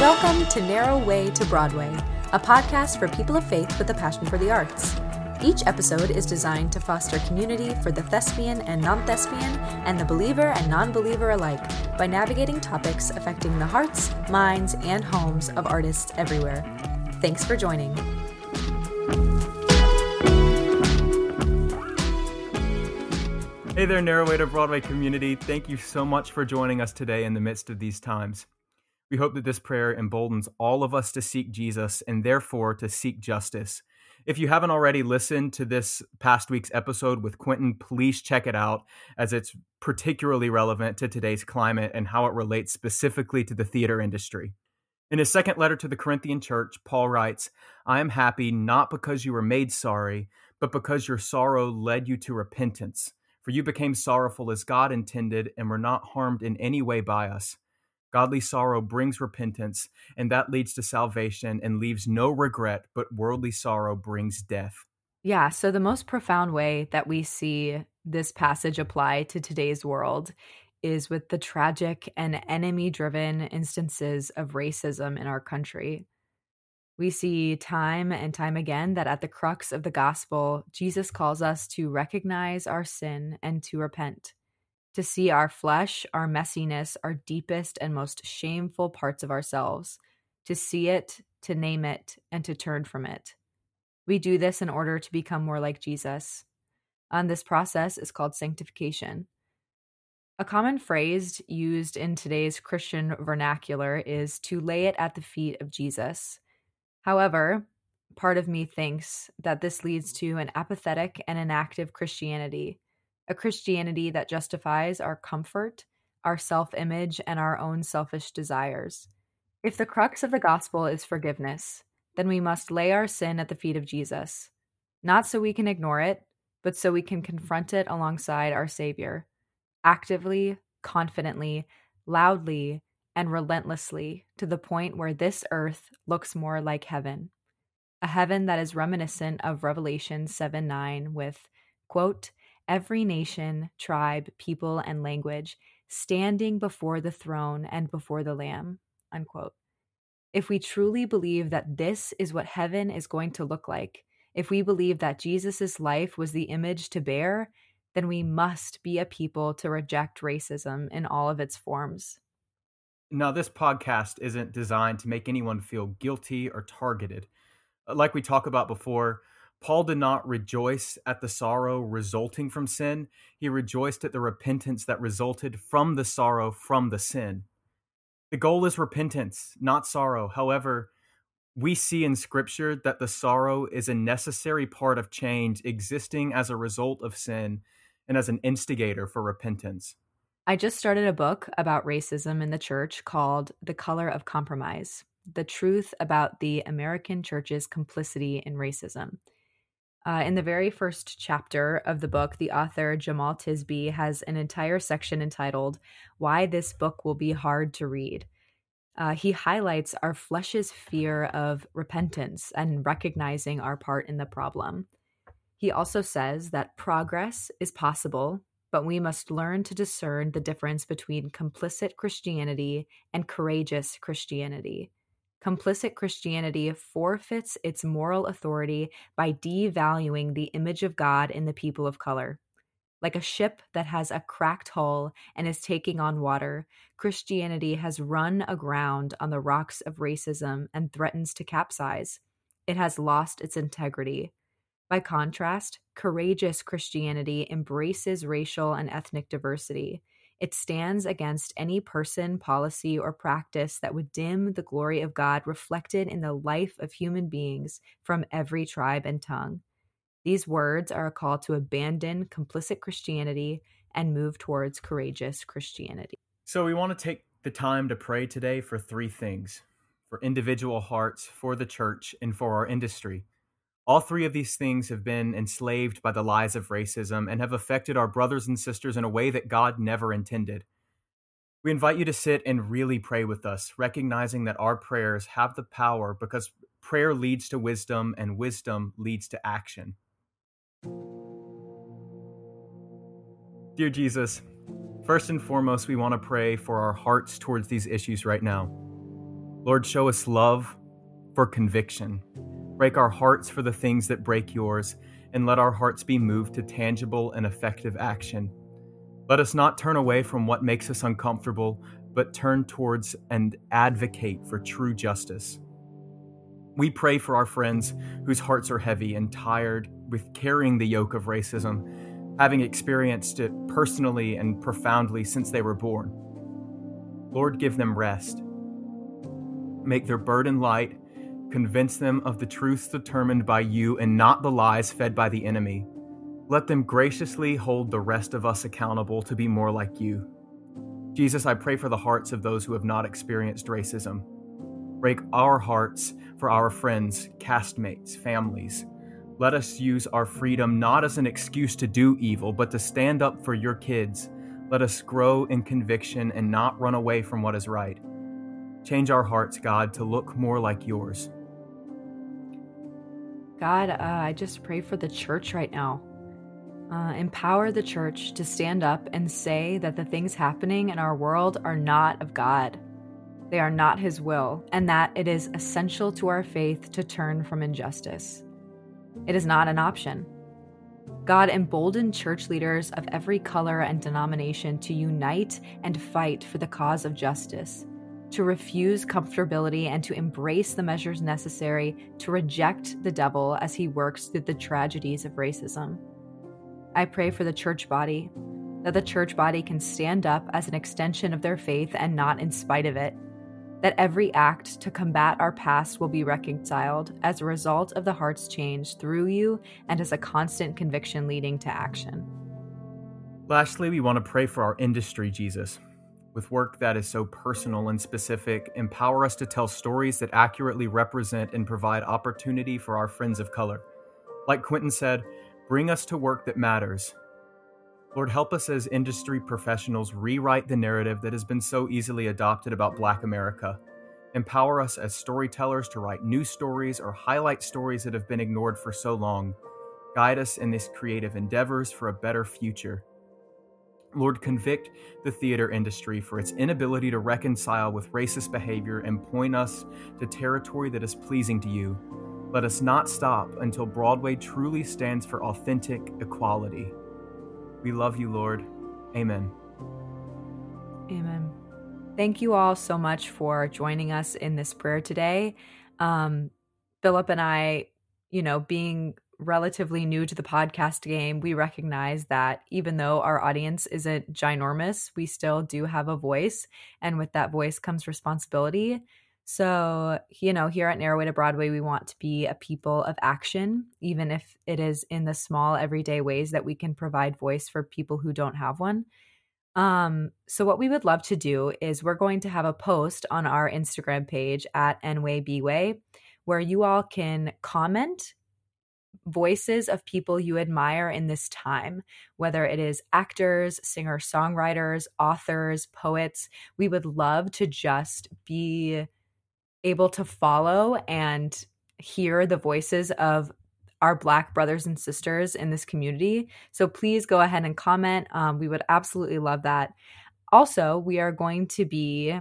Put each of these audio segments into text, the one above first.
Welcome to Narrow Way to Broadway, a podcast for people of faith with a passion for the arts. Each episode is designed to foster community for the thespian and non thespian, and the believer and non believer alike by navigating topics affecting the hearts, minds, and homes of artists everywhere. Thanks for joining. Hey there, Narrow Way to Broadway community. Thank you so much for joining us today in the midst of these times. We hope that this prayer emboldens all of us to seek Jesus and therefore to seek justice. If you haven't already listened to this past week's episode with Quentin, please check it out as it's particularly relevant to today's climate and how it relates specifically to the theater industry. In his second letter to the Corinthian church, Paul writes, I am happy not because you were made sorry, but because your sorrow led you to repentance. For you became sorrowful as God intended and were not harmed in any way by us. Godly sorrow brings repentance, and that leads to salvation and leaves no regret, but worldly sorrow brings death. Yeah, so the most profound way that we see this passage apply to today's world is with the tragic and enemy driven instances of racism in our country. We see time and time again that at the crux of the gospel, Jesus calls us to recognize our sin and to repent to see our flesh, our messiness, our deepest and most shameful parts of ourselves, to see it, to name it, and to turn from it. We do this in order to become more like Jesus. And this process is called sanctification. A common phrase used in today's Christian vernacular is to lay it at the feet of Jesus. However, part of me thinks that this leads to an apathetic and inactive Christianity a Christianity that justifies our comfort, our self image, and our own selfish desires. If the crux of the gospel is forgiveness, then we must lay our sin at the feet of Jesus, not so we can ignore it, but so we can confront it alongside our Savior, actively, confidently, loudly, and relentlessly to the point where this earth looks more like heaven. A heaven that is reminiscent of Revelation 7 9 with, quote, every nation, tribe, people, and language standing before the throne and before the Lamb. Unquote. If we truly believe that this is what heaven is going to look like, if we believe that Jesus' life was the image to bear, then we must be a people to reject racism in all of its forms. Now, this podcast isn't designed to make anyone feel guilty or targeted. Like we talked about before, Paul did not rejoice at the sorrow resulting from sin. He rejoiced at the repentance that resulted from the sorrow from the sin. The goal is repentance, not sorrow. However, we see in scripture that the sorrow is a necessary part of change existing as a result of sin and as an instigator for repentance. I just started a book about racism in the church called The Color of Compromise The Truth About the American Church's Complicity in Racism. Uh, in the very first chapter of the book, the author Jemar Tisby has an entire section entitled Why This Book Will Be Hard to Read. Uh, he highlights our flesh's fear of repentance and recognizing our part in the problem. He also says that progress is possible, but we must learn to discern the difference between complicit Christianity and courageous Christianity complicit Christianity forfeits its moral authority by devaluing the image of God in the people of color. Like a ship that has a cracked hull and is taking on water, Christianity has run aground on the rocks of racism and threatens to capsize. It has lost its integrity. By contrast, courageous Christianity embraces racial and ethnic diversity. It stands against any person, policy, or practice that would dim the glory of God reflected in the life of human beings from every tribe and tongue. These words are a call to abandon complicit Christianity and move towards courageous Christianity. So, we want to take the time to pray today for three things for individual hearts, for the church, and for our industry. All three of these things have been enslaved by the lies of racism and have affected our brothers and sisters in a way that God never intended. We invite you to sit and really pray with us, recognizing that our prayers have the power because prayer leads to wisdom and wisdom leads to action. Dear Jesus, first and foremost, we want to pray for our hearts towards these issues right now. Lord, show us love for conviction. Break our hearts for the things that break yours, and let our hearts be moved to tangible and effective action. Let us not turn away from what makes us uncomfortable, but turn towards and advocate for true justice. We pray for our friends whose hearts are heavy and tired with carrying the yoke of racism, having experienced it personally and profoundly since they were born. Lord, give them rest. Make their burden light, convince them of the truths determined by you and not the lies fed by the enemy. Let them graciously hold the rest of us accountable to be more like you. Jesus, I pray for the hearts of those who have not experienced racism. Break our hearts for our friends, castmates, families. Let us use our freedom not as an excuse to do evil, but to stand up for your kids. Let us grow in conviction and not run away from what is right. Change our hearts, God, to look more like yours. God, uh, I just pray for the church right now. Uh, empower the church to stand up and say that the things happening in our world are not of God. They are not His will, and that it is essential to our faith to turn from injustice. It is not an option. God emboldened church leaders of every color and denomination to unite and fight for the cause of justice, to refuse comfortability and to embrace the measures necessary to reject the devil as he works through the tragedies of racism. I pray for the church body, that the church body can stand up as an extension of their faith and not in spite of it, that every act to combat our past will be reconciled as a result of the heart's change through you and as a constant conviction leading to action. Lastly, we want to pray for our industry, Jesus. With work that is so personal and specific, empower us to tell stories that accurately represent and provide opportunity for our friends of color. Like Quentin said, Bring us to work that matters. Lord, help us as industry professionals rewrite the narrative that has been so easily adopted about Black America. Empower us as storytellers to write new stories or highlight stories that have been ignored for so long. Guide us in these creative endeavors for a better future. Lord, convict the theater industry for its inability to reconcile with racist behavior and point us to territory that is pleasing to you. Let us not stop until Broadway truly stands for authentic equality. We love you, Lord. Amen. Amen. Thank you all so much for joining us in this prayer today. Um, Philip and I, you know, being relatively new to the podcast game, we recognize that even though our audience isn't ginormous, we still do have a voice. And with that voice comes responsibility. So, you know, here at Narrow Way to Broadway, we want to be a people of action, even if it is in the small, everyday ways that we can provide voice for people who don't have one. Um, so what we would love to do is we're going to have a post on our Instagram page at NWayBway where you all can comment voices of people you admire in this time, whether it is actors, singer songwriters, authors, poets. We would love to just be able to follow and hear the voices of our Black brothers and sisters in this community. So please go ahead and comment. Um, we would absolutely love that. Also, we are going to be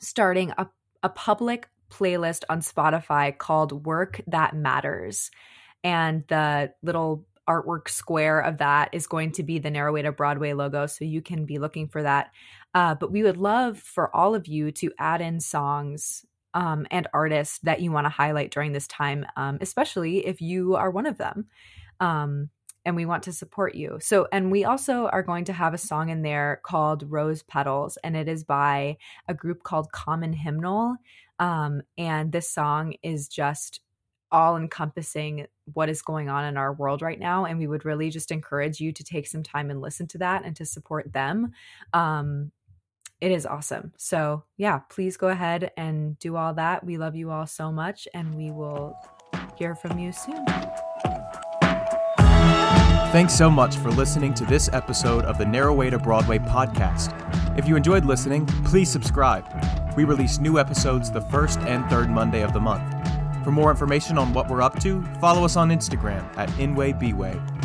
starting a, a public playlist on Spotify called Work That Matters. And the little artwork square of that is going to be the Narrow Way to Broadway logo. So you can be looking for that. Uh, but we would love for all of you to add in songs um, and artists that you want to highlight during this time, um, especially if you are one of them. Um, and we want to support you. So, and we also are going to have a song in there called Rose Petals, and it is by a group called Common Hymnal. Um, and this song is just all encompassing what is going on in our world right now. And we would really just encourage you to take some time and listen to that and to support them. Um, it is awesome. So, yeah, please go ahead and do all that. We love you all so much, and we will hear from you soon. Thanks so much for listening to this episode of the Narrow Way to Broadway podcast. If you enjoyed listening, please subscribe. We release new episodes the first and third Monday of the month. For more information on what we're up to, follow us on Instagram at NWayBway.